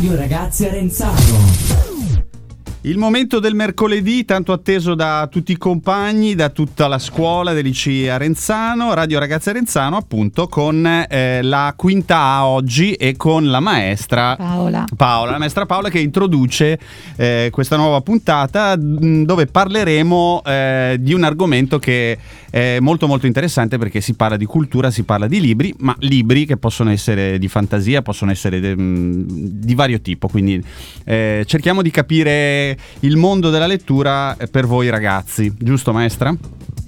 Radio Ragazzi Arenzano. Il momento del mercoledì, tanto atteso da tutti i compagni, da tutta la scuola del liceo Arenzano, Radio Ragazzi Arenzano, appunto, con eh, la quinta A oggi e con la maestra Paola. Paola, la maestra Paola che introduce eh, questa nuova puntata mh, dove parleremo eh, di un argomento che è molto molto interessante perché si parla di cultura, si parla di libri, ma libri che possono essere di fantasia, possono essere de, mh, di vario tipo, quindi eh, cerchiamo di capire il mondo della lettura per voi ragazzi, giusto maestra?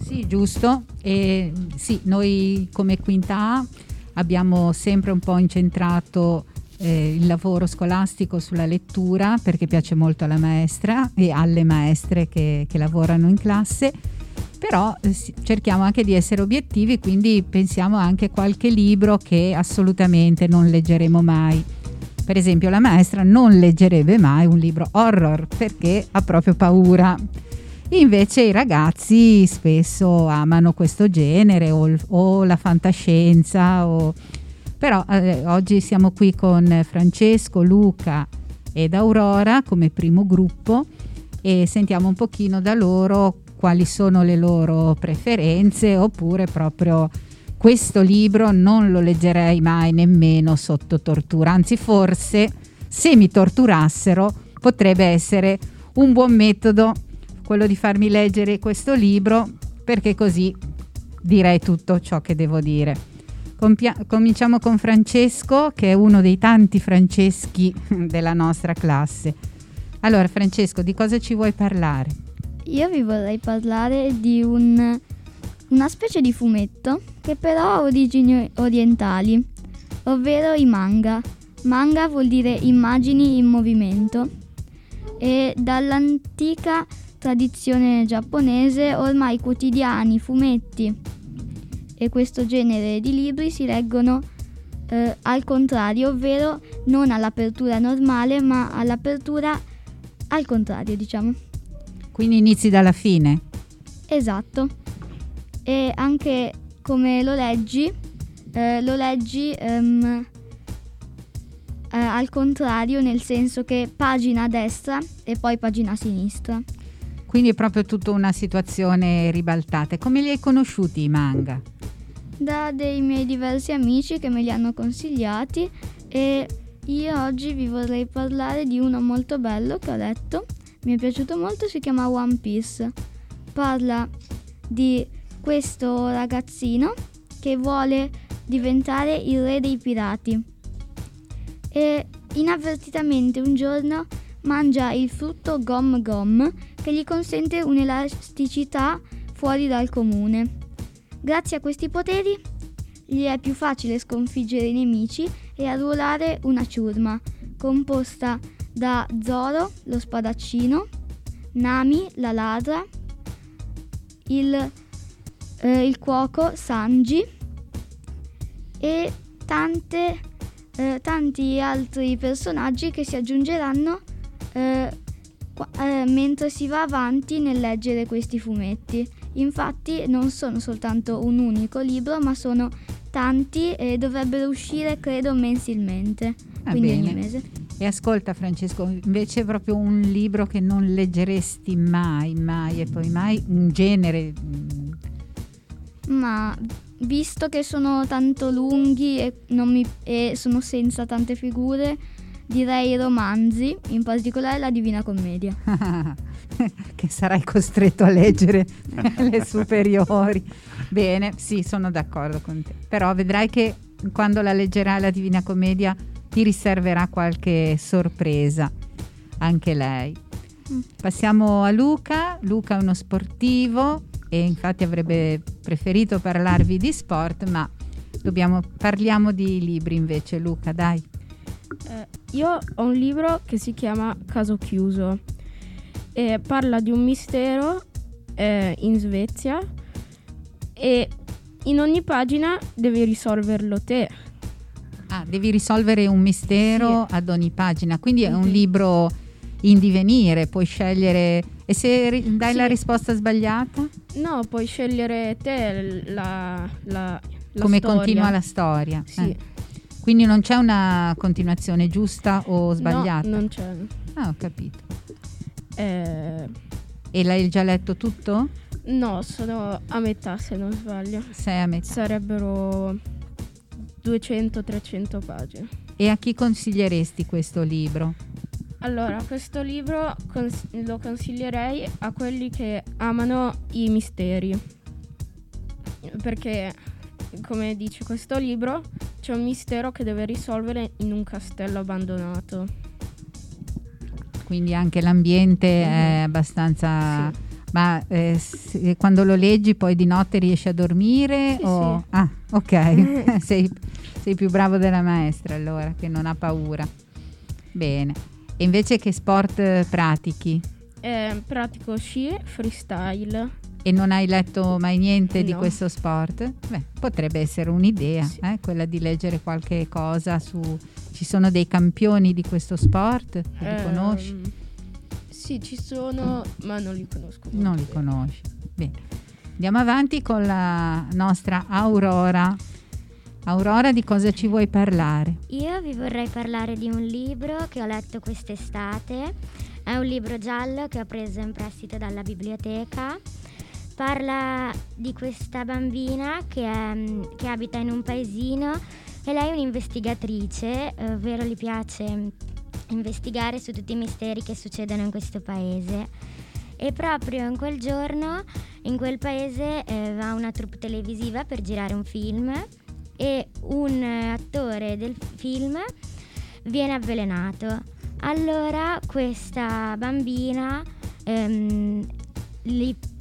Sì, giusto. E, sì, noi come quinta A abbiamo sempre un po' incentrato eh, il lavoro scolastico sulla lettura perché piace molto alla maestra e alle maestre che, che lavorano in classe però eh, cerchiamo anche di essere obiettivi, quindi pensiamo anche a qualche libro che assolutamente non leggeremo mai. Per esempio la maestra non leggerebbe mai un libro horror perché ha proprio paura. Invece i ragazzi spesso amano questo genere o, o la fantascienza. O... Però eh, oggi siamo qui con Francesco, Luca ed Aurora come primo gruppo e sentiamo un pochino da loro quali sono le loro preferenze oppure proprio questo libro non lo leggerei mai nemmeno sotto tortura, anzi forse se mi torturassero potrebbe essere un buon metodo quello di farmi leggere questo libro perché così direi tutto ciò che devo dire. Compia- cominciamo con Francesco che è uno dei tanti Franceschi della nostra classe. Allora Francesco, di cosa ci vuoi parlare? Io vi vorrei parlare di un una specie di fumetto che però ha origini orientali, ovvero i manga. Manga vuol dire immagini in movimento e dall'antica tradizione giapponese ormai quotidiani, fumetti e questo genere di libri si leggono eh, al contrario, ovvero non all'apertura normale ma all'apertura al contrario, diciamo. Quindi inizi dalla fine? Esatto e anche come lo leggi, eh, lo leggi um, eh, al contrario, nel senso che pagina a destra e poi pagina a sinistra. Quindi è proprio tutta una situazione ribaltata. Come li hai conosciuti i manga? Da dei miei diversi amici che me li hanno consigliati e io oggi vi vorrei parlare di uno molto bello che ho letto, mi è piaciuto molto, si chiama One Piece. Parla di questo ragazzino che vuole diventare il re dei pirati e inavvertitamente un giorno mangia il frutto Gom Gom che gli consente un'elasticità fuori dal comune. Grazie a questi poteri gli è più facile sconfiggere i nemici e arruolare una ciurma composta da Zoro, lo spadaccino, Nami, la ladra, il eh, il cuoco Sanji e tante, eh, tanti altri personaggi che si aggiungeranno eh, eh, mentre si va avanti nel leggere questi fumetti. Infatti non sono soltanto un unico libro, ma sono tanti e dovrebbero uscire, credo, mensilmente, ah, quindi bene. ogni mese. E ascolta Francesco, invece è proprio un libro che non leggeresti mai, mai e poi mai, un genere ma visto che sono tanto lunghi e, mi, e sono senza tante figure, direi romanzi, in particolare la Divina Commedia. che sarai costretto a leggere le superiori. Bene, sì, sono d'accordo con te. Però vedrai che quando la leggerai la Divina Commedia ti riserverà qualche sorpresa, anche lei. Mm. Passiamo a Luca. Luca è uno sportivo, e infatti avrebbe preferito parlarvi di sport, ma dobbiamo, parliamo di libri invece. Luca, dai. Eh, io ho un libro che si chiama Caso chiuso e parla di un mistero eh, in Svezia e in ogni pagina devi risolverlo te. Ah, devi risolvere un mistero sì. ad ogni pagina, quindi è un libro in divenire, puoi scegliere e se ri- dai sì. la risposta sbagliata? No, puoi scegliere te la, la, la come storia. continua la storia. Sì. Eh. Quindi non c'è una continuazione giusta o sbagliata? No, non c'è. Ah, ho capito. Eh, E l'hai già letto tutto? no, sono a metà se non sbaglio. Sei a metà. Sarebbero 200-300 pagine. E a chi consiglieresti questo libro? Allora, questo libro cons- lo consiglierei a quelli che amano i misteri. Perché, come dice questo libro, c'è un mistero che deve risolvere in un castello abbandonato. Quindi anche l'ambiente è Mhm. abbastanza... Sì. Ma eh, se- quando lo leggi poi di notte riesci a dormire? Sì, o... sì. Ah, ok. sei, sei più bravo della maestra allora, che non ha paura. Bene. E invece che sport eh, pratichi? Eh, pratico sci, freestyle. E non hai letto mai niente di No. questo sport? Beh, potrebbe essere un'idea, Sì. eh, quella di leggere qualche cosa su... Ci sono dei campioni di questo sport? Li Ehm, conosci? Sì, ci sono, ma non li conosco. molto Non li conosci. Bene. Andiamo avanti con la nostra Aurora. Aurora, di cosa ci vuoi parlare? Io vi vorrei parlare di un libro che ho letto quest'estate. È un libro giallo che ho preso in prestito dalla biblioteca. Parla di questa bambina che, è- che abita in un paesino e lei è un'investigatrice, ovvero gli piace investigare su tutti i misteri che succedono in questo paese. E proprio in quel giorno, in quel paese, eh, va una troupe televisiva per girare un film e un attore del film viene avvelenato. Allora questa bambina ehm,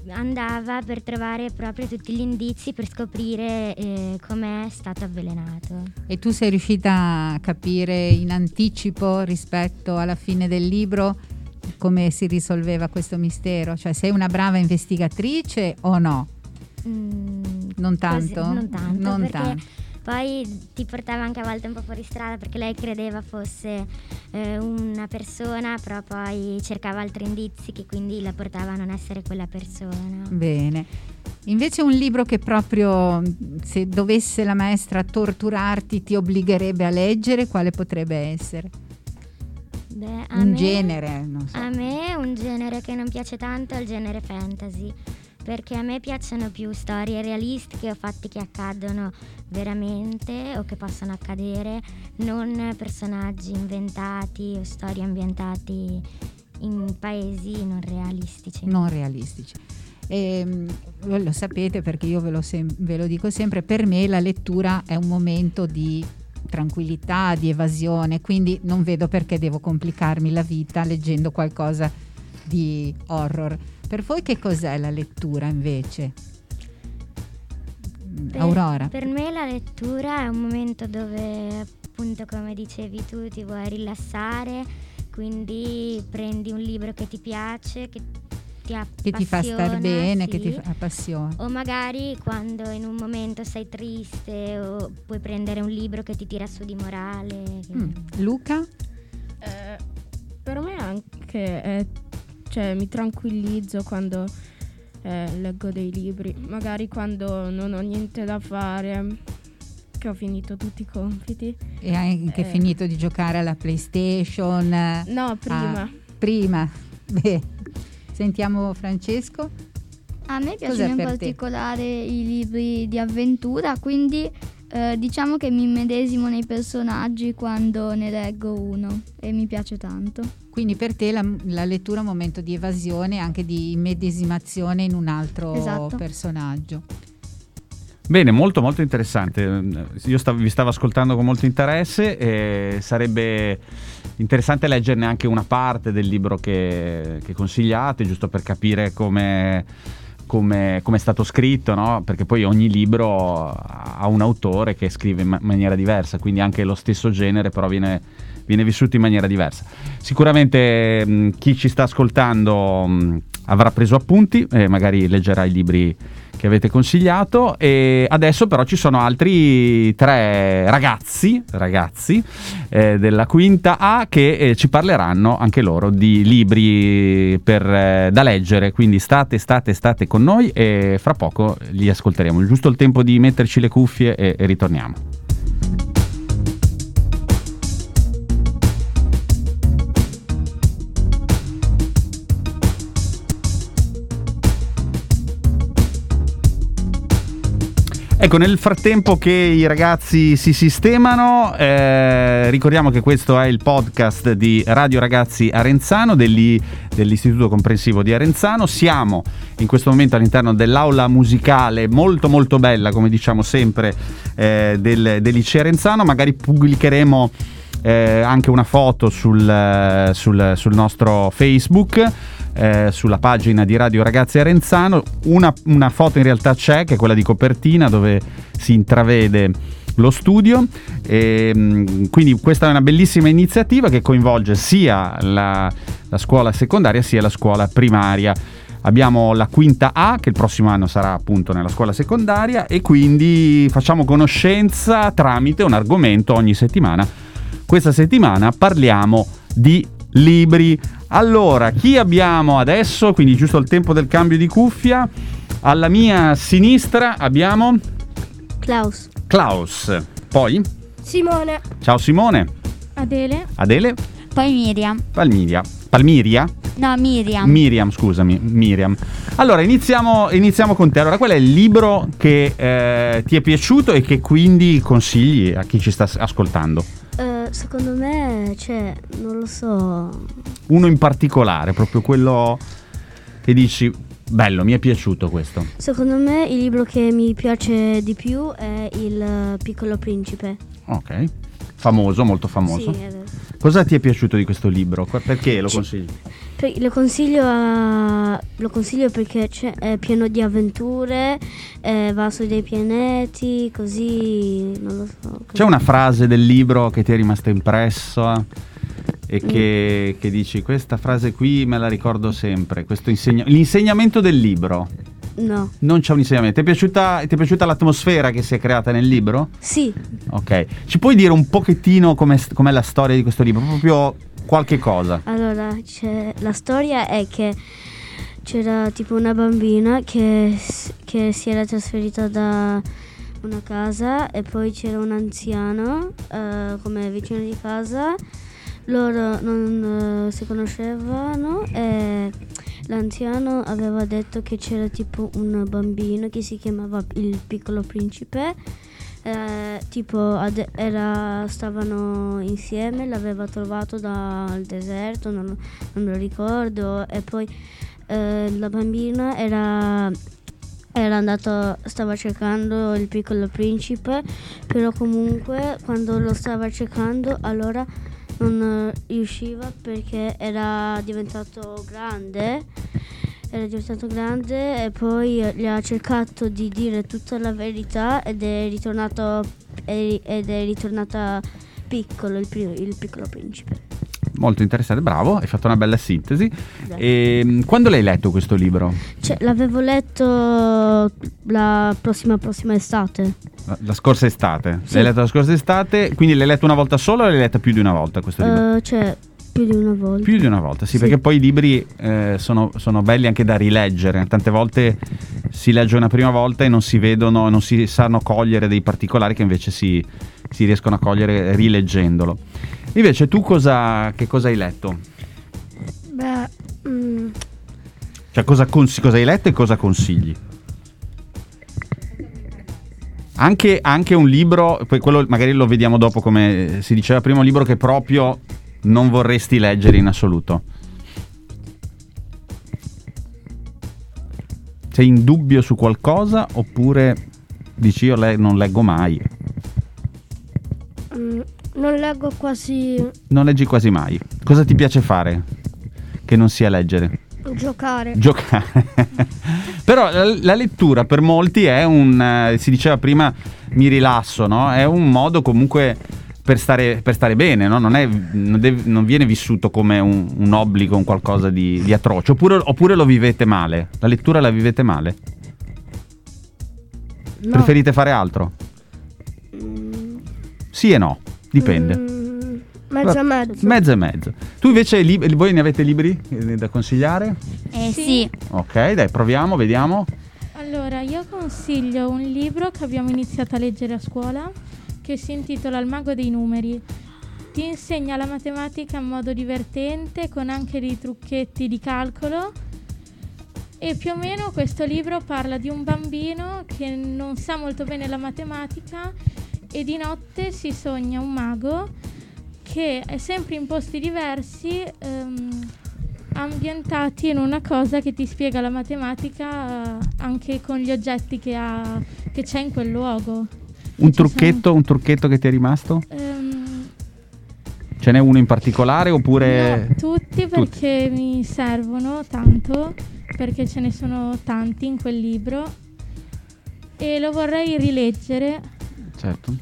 andava per trovare proprio tutti gli indizi per scoprire eh, com'è stato avvelenato. E tu sei riuscita a capire in anticipo rispetto alla fine del libro come si risolveva questo mistero? Cioè sei una brava investigatrice o no? Mm, Non così- tanto? non tanto, Non perché tanto. poi ti portava anche a volte un po' fuori strada perché lei credeva fosse eh, una persona, però poi cercava altri indizi che quindi la portava a non essere quella persona. Bene. Invece un libro che proprio se dovesse la maestra torturarti ti obbligherebbe a leggere, quale potrebbe essere? Beh, Un me- genere, non so. A me un genere che non piace tanto è il genere fantasy, perché a me piacciono più storie realistiche o fatti che accadono veramente o che possono accadere, non personaggi inventati o storie ambientate in paesi non realistici. non realistici. Ehm, voi lo sapete perché io ve lo, sem- ve lo dico sempre, per me la lettura è un momento di tranquillità, di evasione, quindi non vedo perché devo complicarmi la vita leggendo qualcosa di horror. Per voi che cos'è la lettura invece? Per- Aurora. Per me la lettura è un momento dove, appunto, come dicevi tu, ti vuoi rilassare, quindi prendi un libro che ti piace, che ti appassiona. che ti fa star bene, che ti sì. fa appassiona. O magari quando in un momento sei triste o puoi prendere un libro che ti tira su di morale. Mm, Luca? Eh, per me anche è- cioè, mi tranquillizzo quando eh, leggo dei libri, magari quando non ho niente da fare, che ho finito tutti i compiti. E anche Eh. finito di giocare alla PlayStation? No, prima. Ah, prima. Beh, sentiamo Francesco. A me piacciono in per te? particolare i libri di avventura, quindi eh, diciamo che mi medesimo nei personaggi quando ne leggo uno e mi piace tanto. Quindi per te la, la lettura è un momento di evasione e anche di immedesimazione in un altro Esatto. personaggio. Bene, molto molto interessante. Io stav- vi stavo ascoltando con molto interesse e sarebbe interessante leggerne anche una parte del libro che, che consigliate, giusto per capire come, come- come è stato scritto, no? perché poi ogni libro ha un autore che scrive in ma- maniera diversa, quindi anche lo stesso genere però viene, viene vissuto in maniera diversa. Sicuramente mh, chi ci sta ascoltando mh, avrà preso appunti e magari leggerà i libri che avete consigliato. E adesso però ci sono altri tre ragazzi, ragazzi eh, della quinta A che eh, ci parleranno anche loro di libri per, eh, da leggere, quindi state, state, state con noi e fra poco li ascolteremo, giusto il tempo di metterci le cuffie e- e ritorniamo. Ecco, nel frattempo che i ragazzi si sistemano, eh, ricordiamo che questo è il podcast di Radio Ragazzi Arenzano, degli- dell'Istituto Comprensivo di Arenzano. Siamo in questo momento all'interno dell'aula musicale molto molto bella, come diciamo sempre, eh, del, del liceo Arenzano. Magari pubblicheremo eh, anche una foto sul, eh, sul- sul nostro Facebook. Eh, sulla pagina di Radio Ragazzi Arenzano una, una foto in realtà c'è che è quella di copertina dove si intravede lo studio e, mh, quindi questa è una bellissima iniziativa che coinvolge sia la, la scuola secondaria sia la scuola primaria Abbiamo la quinta A che il prossimo anno sarà appunto nella scuola secondaria e quindi facciamo conoscenza tramite un argomento ogni settimana. Questa settimana parliamo di libri. Allora, chi abbiamo adesso? Quindi giusto il tempo del cambio di cuffia. Alla mia sinistra abbiamo Klaus. Klaus. Poi, Simone. ciao Simone. Adele. Adele. Poi Miriam. Palmiria. Palmiria? No, Miriam. Miriam, scusami, Miriam. Allora, iniziamo, iniziamo con te. Allora, qual è il libro che eh, ti è piaciuto e che quindi consigli a chi ci sta ascoltando? Secondo me, cioè, non lo so. Uno in particolare, proprio quello che dici, bello, mi è piaciuto questo. Secondo me il libro che mi piace di più è Il Piccolo Principe. Ok. Famoso, molto famoso. Sì, è vero. Cosa ti è piaciuto di questo libro? Perché lo consigli? Per- lo, consiglio a- lo consiglio perché è pieno di avventure, eh, va su dei pianeti, così non lo so. così. C'è una frase del libro che ti è rimasta impressa e che, che dici questa frase qui me la ricordo sempre, questo insegna- l'insegnamento del libro. No. Non c'è un insegnamento. Ti è, piaciuta, ti è piaciuta l'atmosfera che si è creata nel libro? Sì, Ok. Ci puoi dire un pochettino com'è, com'è la storia di questo libro? Proprio qualche cosa. allora c'è- la storia è che c'era tipo una bambina che, che si era trasferita da una casa e poi c'era un anziano eh, come vicino di casa. Loro non eh, si conoscevano e l'anziano aveva detto che c'era tipo un bambino che si chiamava il piccolo principe. Eh, tipo ade- era- stavano insieme, l'aveva trovato dal deserto, non, non lo ricordo, e poi eh, la bambina era, era andata, stava cercando il piccolo principe, però comunque quando lo stava cercando allora non riusciva perché era diventato grande. Era diventato grande e poi gli ha cercato di dire tutta la verità ed è ritornato ed è ritornata piccolo il, il piccolo principe. Molto interessante, bravo, hai fatto una bella sintesi. E, quando l'hai letto questo libro? Cioè, l'avevo letto la prossima prossima estate. La, la scorsa estate. Sì. L'hai letto la scorsa estate, quindi l'hai letto una volta sola o l'hai letta più di una volta questo libro? Eh, cioè, più di una volta. Più di una volta, sì, Sì. perché poi i libri eh, sono, sono belli anche da rileggere. Tante volte si legge una prima volta e non si vedono, non si sanno cogliere dei particolari che invece si, si riescono a cogliere rileggendolo. Invece tu cosa, che cosa hai letto? Beh, mm, Cioè cosa, cons- cosa hai letto e cosa consigli? Anche, anche un libro, poi quello magari lo vediamo dopo come si diceva prima, un libro che proprio non vorresti leggere in assoluto. Sei in dubbio su qualcosa oppure dici io le- non leggo mai? mm, non leggo quasi Non leggi quasi mai. Cosa ti piace fare che non sia leggere? giocare. giocare. Però la, la lettura per molti è un, eh, si diceva prima, mi rilasso, no? È un modo comunque per stare, per stare bene, no? Non, è- non deve- non viene vissuto come un, un obbligo, un qualcosa di, di atroce. Oppure, oppure lo vivete male? La lettura la vivete male? No. Preferite fare altro? Mm, Sì e no, dipende. mm, mezzo e mezzo. Mezzo e mezzo. Tu invece, lib- voi ne avete libri eh, da consigliare? Eh Sì. sì. Ok, dai, proviamo, vediamo. Allora, io consiglio un libro che abbiamo iniziato a leggere a scuola che si intitola Il mago dei numeri. Ti insegna la matematica in modo divertente con anche dei trucchetti di calcolo E più o meno questo libro parla di un bambino che non sa molto bene la matematica e di notte si sogna un mago che è sempre in posti diversi, ehm, ambientati in una cosa che ti spiega la matematica eh, anche con gli oggetti che, ha, che c'è in quel luogo. Un trucchetto, un trucchetto che ti è rimasto? Ehm, Ce n'è uno in particolare oppure... no, tutti perché mi servono tanto, perché ce ne sono tanti in quel libro e lo vorrei rileggere. Certo.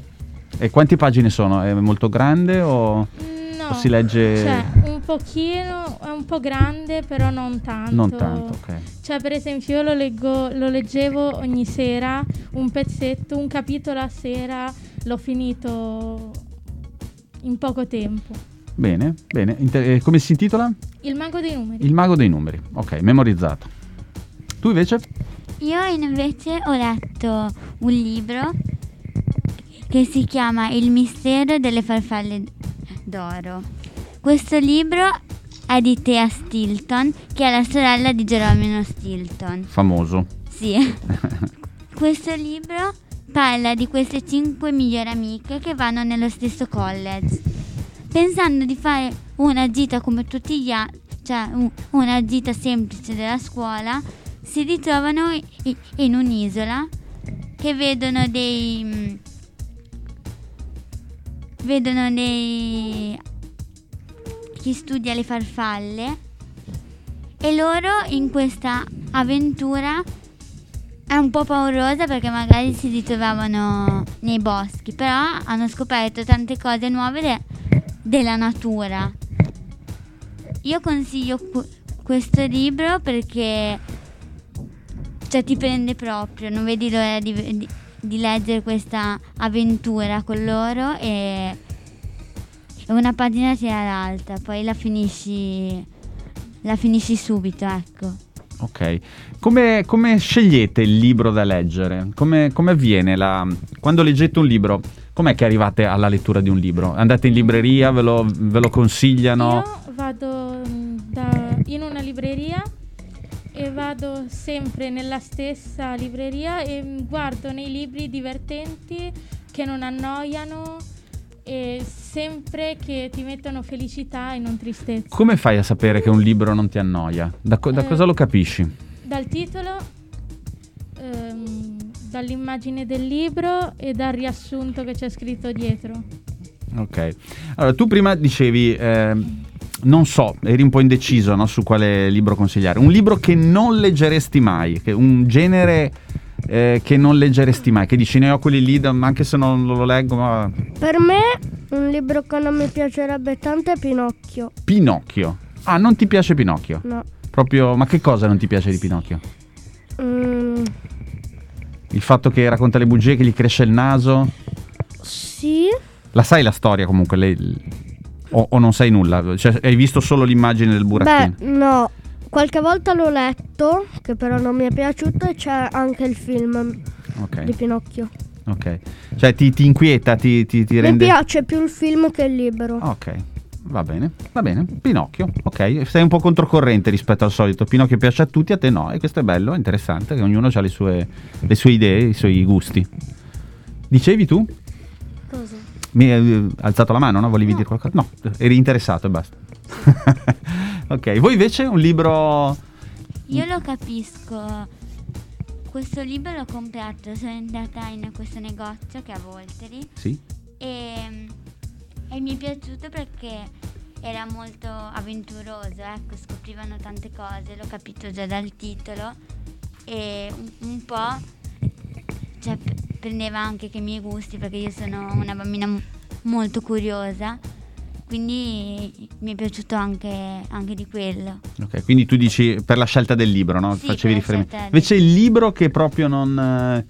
E quante pagine sono? È molto grande o, No, o si legge... cioè un pochino, è un po' grande, però non tanto. Non tanto, ok. Cioè, per esempio, io lo, leggo, lo leggevo ogni sera, un pezzetto, un capitolo a sera, l'ho finito in poco tempo. Bene, bene. Inter- eh, come si intitola? Il mago dei numeri. Il mago dei numeri. Ok, memorizzato. Tu invece? Io invece ho letto un libro che si chiama Il mistero delle farfalle d'oro. Questo libro è di Thea Stilton, che è la sorella di Geromino Stilton. Famoso. Sì. Questo libro parla di queste cinque migliori amiche che vanno nello stesso college, pensando di fare una gita come tutti gli altri, cioè un- una gita semplice della scuola, si ritrovano in un'isola che vedono dei mm, vedono dei chi studia le farfalle e loro in questa avventura è un po' paurosa perché magari si ritrovavano nei boschi, però hanno scoperto tante cose nuove de- della natura. Io consiglio cu- questo libro perché cioè, ti prende proprio, non vedi l'ora di, di- di leggere questa avventura con loro e, una pagina tira l'altra, poi la finisci, la finisci subito, ecco. Ok. Come, come scegliete il libro da leggere? Come, come avviene la... Quando leggete un libro, com'è che arrivate alla lettura di un libro? Andate in libreria, ve lo, ve lo consigliano? Io vado mm, da- in una libreria e vado sempre nella stessa libreria e guardo nei libri divertenti che non annoiano e sempre che ti mettono felicità e non tristezza. Come fai a sapere che un libro non ti annoia? Da, co- da Eh. cosa lo capisci? Dal titolo, ehm, dall'immagine del libro e dal riassunto che c'è scritto dietro. Ok. Allora, tu prima dicevi, eh, non so, eri un po' indeciso no, su quale libro consigliare. Un libro che non leggeresti mai, che un genere eh, che non leggeresti mai, che dici ne ho quelli lì, anche se non lo leggo, ma... Per me un libro che non mi piacerebbe tanto è Pinocchio. Pinocchio. Ah, non ti piace Pinocchio? No. Proprio, ma che cosa non ti piace di Pinocchio? Mm, Il fatto che racconta le bugie, che gli cresce il naso? sì, La sai la storia comunque? lei- o, o non sai nulla? Cioè, hai visto solo l'immagine del burattino? beh, no. Qualche volta l'ho letto, che però non mi è piaciuto e c'è anche il film ok, di Pinocchio. ok. Cioè ti, ti inquieta, ti, ti, ti Mi rende... piace più il film che il libro. Ok, va bene, va bene. Pinocchio, ok. Sei un po' controcorrente rispetto al solito. Pinocchio piace a tutti, a te no. E questo è bello, è interessante, che ognuno ha le sue, le sue idee, i suoi gusti. Dicevi tu? Cosa? Mi hai alzato la mano, no? Volevi dire qualcosa? No, eri interessato e basta. ok, voi invece un libro... Io lo capisco. Questo libro l'ho comprato, sono andata in questo negozio che è a Volteri Sì? e, e mi è piaciuto perché era molto avventuroso, ecco, scoprivano tante cose, l'ho capito già dal titolo e un, un po' cioè, prendeva anche che i miei gusti perché io sono una bambina m- molto curiosa, quindi mi è piaciuto anche, anche di quello. Ok, quindi tu dici per la scelta del libro, no? Sì, Facevi riferimento. del- Invece il libro che proprio non... eh,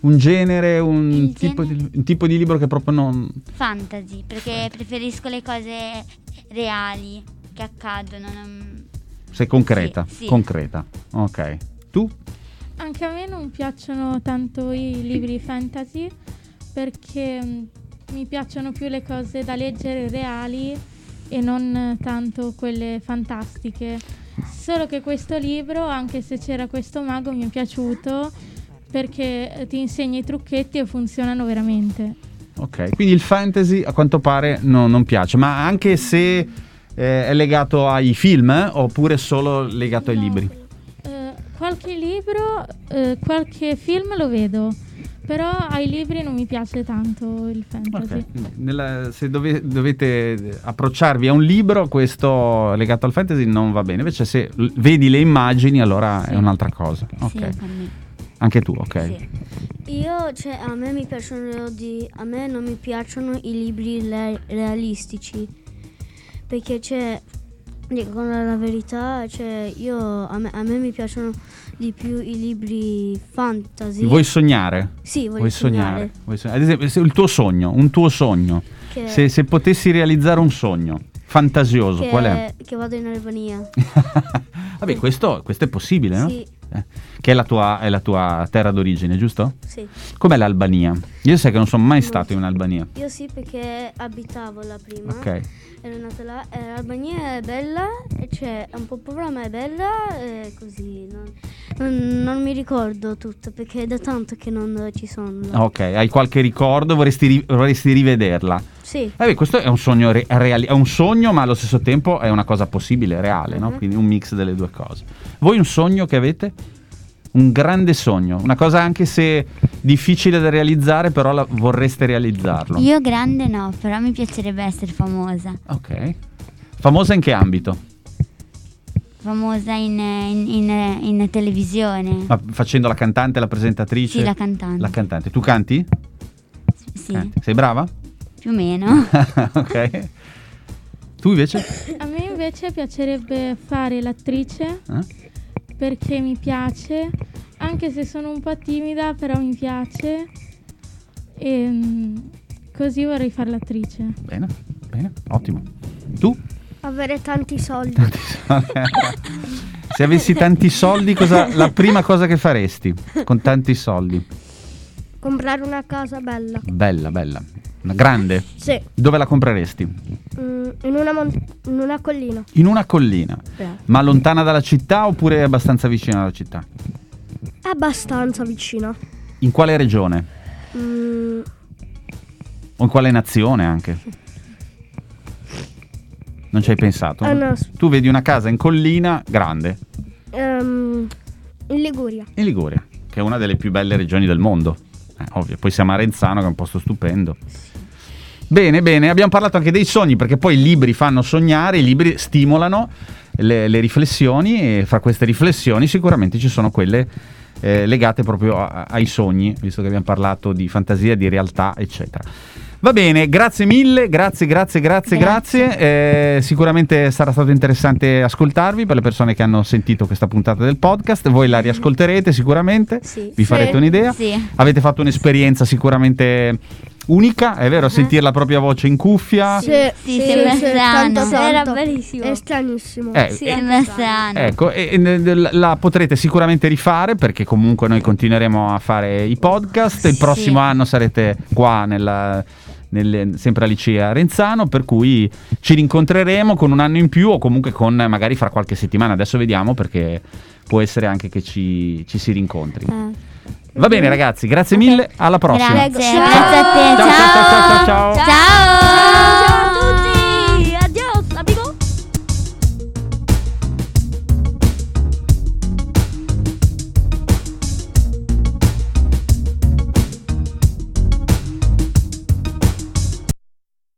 un genere, un tipo, genere? Di, un tipo di libro che proprio non... Fantasy, perché preferisco le cose reali che accadono. non- Sei concreta, Sì, sì. concreta. Ok. Tu? Anche a me non piacciono tanto i libri fantasy perché mm, mi piacciono più le cose da leggere reali e non tanto quelle fantastiche. Solo che questo libro, anche se c'era questo mago, mi è piaciuto perché eh, ti insegna i trucchetti e funzionano veramente. Ok, quindi il fantasy a quanto pare no- non piace, ma anche se eh, è legato ai film eh, oppure solo legato ai No. libri? Qualche libro, eh, qualche film lo vedo, però ai libri non mi piace tanto il fantasy. Ok, quindi nella- se dove- dovete approcciarvi a un libro, questo legato al fantasy non va bene. Invece, se l- vedi le immagini, allora è un'altra cosa. Ok, Sì, anche tu, ok. Sì. Io, cioè, a me mi piacciono di, a me non mi piacciono i libri le- realistici perché c'è dico la verità, cioè io a me, a me mi piacciono di più i libri fantasy. Vuoi sognare? Sì, voglio Vuoi sognare. sognare? Ad esempio, se il tuo sogno, un tuo sogno, Che, se, se potessi realizzare un sogno fantasioso, che, qual è? che vado in Albania. Vabbè, questo, questo è possibile, no? Sì, Eh, Che è la, tua, è la tua terra d'origine, giusto? sì. Com'è l'Albania? Io sai che non sono mai Non stato in Albania. Io sì perché abitavo là prima. Ok. Ero nata là. eh, L'Albania è bella, e c'è è un po' povera ma è bella e così. Non, non- non mi ricordo tutto perché è da tanto che non ci sono. là. Ok, hai qualche ricordo? Vorresti, vorresti rivederla? Sì, Vabbè, questo è un sogno re- reali- è un sogno, ma allo stesso tempo è una cosa possibile, reale, no? Mhm. Quindi un mix delle due cose. Voi un sogno che avete? Un grande sogno, una cosa anche se difficile da realizzare, però la- vorreste realizzarlo. Io grande no, però mi piacerebbe essere famosa. Ok. Famosa in che ambito? Famosa in, in- in- in televisione. Ma facendo la cantante, la presentatrice? Sì, la cantante. La cantante. Tu canti? Sì, Canti. Sei brava? Più o meno. ok. Tu invece? A me invece piacerebbe fare l'attrice Eh? perché mi piace, anche se sono un po' timida, però mi piace. E mm, così vorrei fare l'attrice. Bene, bene, ottimo. Tu? Avere tanti soldi. Se avessi tanti soldi, cosa, la prima cosa che faresti con tanti soldi? Comprare una casa bella. Bella, bella. Una grande. Sì. Dove la compreresti? Mm, in, una mon- in una collina. In una collina. Ma lontana dalla città oppure abbastanza vicina alla città? Abbastanza vicina. In quale regione? Mm, O in quale nazione anche? Non ci hai pensato? Ah, no, Tu vedi una casa in collina grande, ehm, in Liguria. in Liguria, che è una delle più belle regioni del mondo. Eh, ovvio. Poi siamo a Renzano, che è un posto stupendo. Bene, bene, abbiamo parlato anche dei sogni, perché poi i libri fanno sognare, i libri stimolano le, le riflessioni e fra queste riflessioni sicuramente ci sono quelle eh, legate proprio a- ai sogni, visto che abbiamo parlato di fantasia, di realtà, eccetera. Va bene, grazie mille, grazie, grazie, grazie, grazie. Eh, sicuramente sarà stato interessante ascoltarvi per le persone che hanno sentito questa puntata del podcast. Voi la riascolterete sicuramente, Sì. vi farete un'idea. Sì. Avete fatto un'esperienza sicuramente unica, è vero? Sentire la propria voce in cuffia. Sì, Sì, sembra strano. tanto, Era tanto. bellissimo. È stranissimo. Eh, Sì, eh, Sembra strano. Ecco, e, e la, potrete sicuramente rifare perché comunque noi continueremo a fare i podcast. Il Sì. prossimo anno sarete qua nella, nelle- sempre a Licea Renzano, per cui ci rincontreremo con un anno in più o comunque con magari fra qualche settimana. Adesso vediamo perché può essere anche che ci, ci si rincontri. Eh. Va bene ragazzi, grazie mille, alla prossima. Grazie, Ciao. grazie a te. ciao ciao ciao ciao. ciao.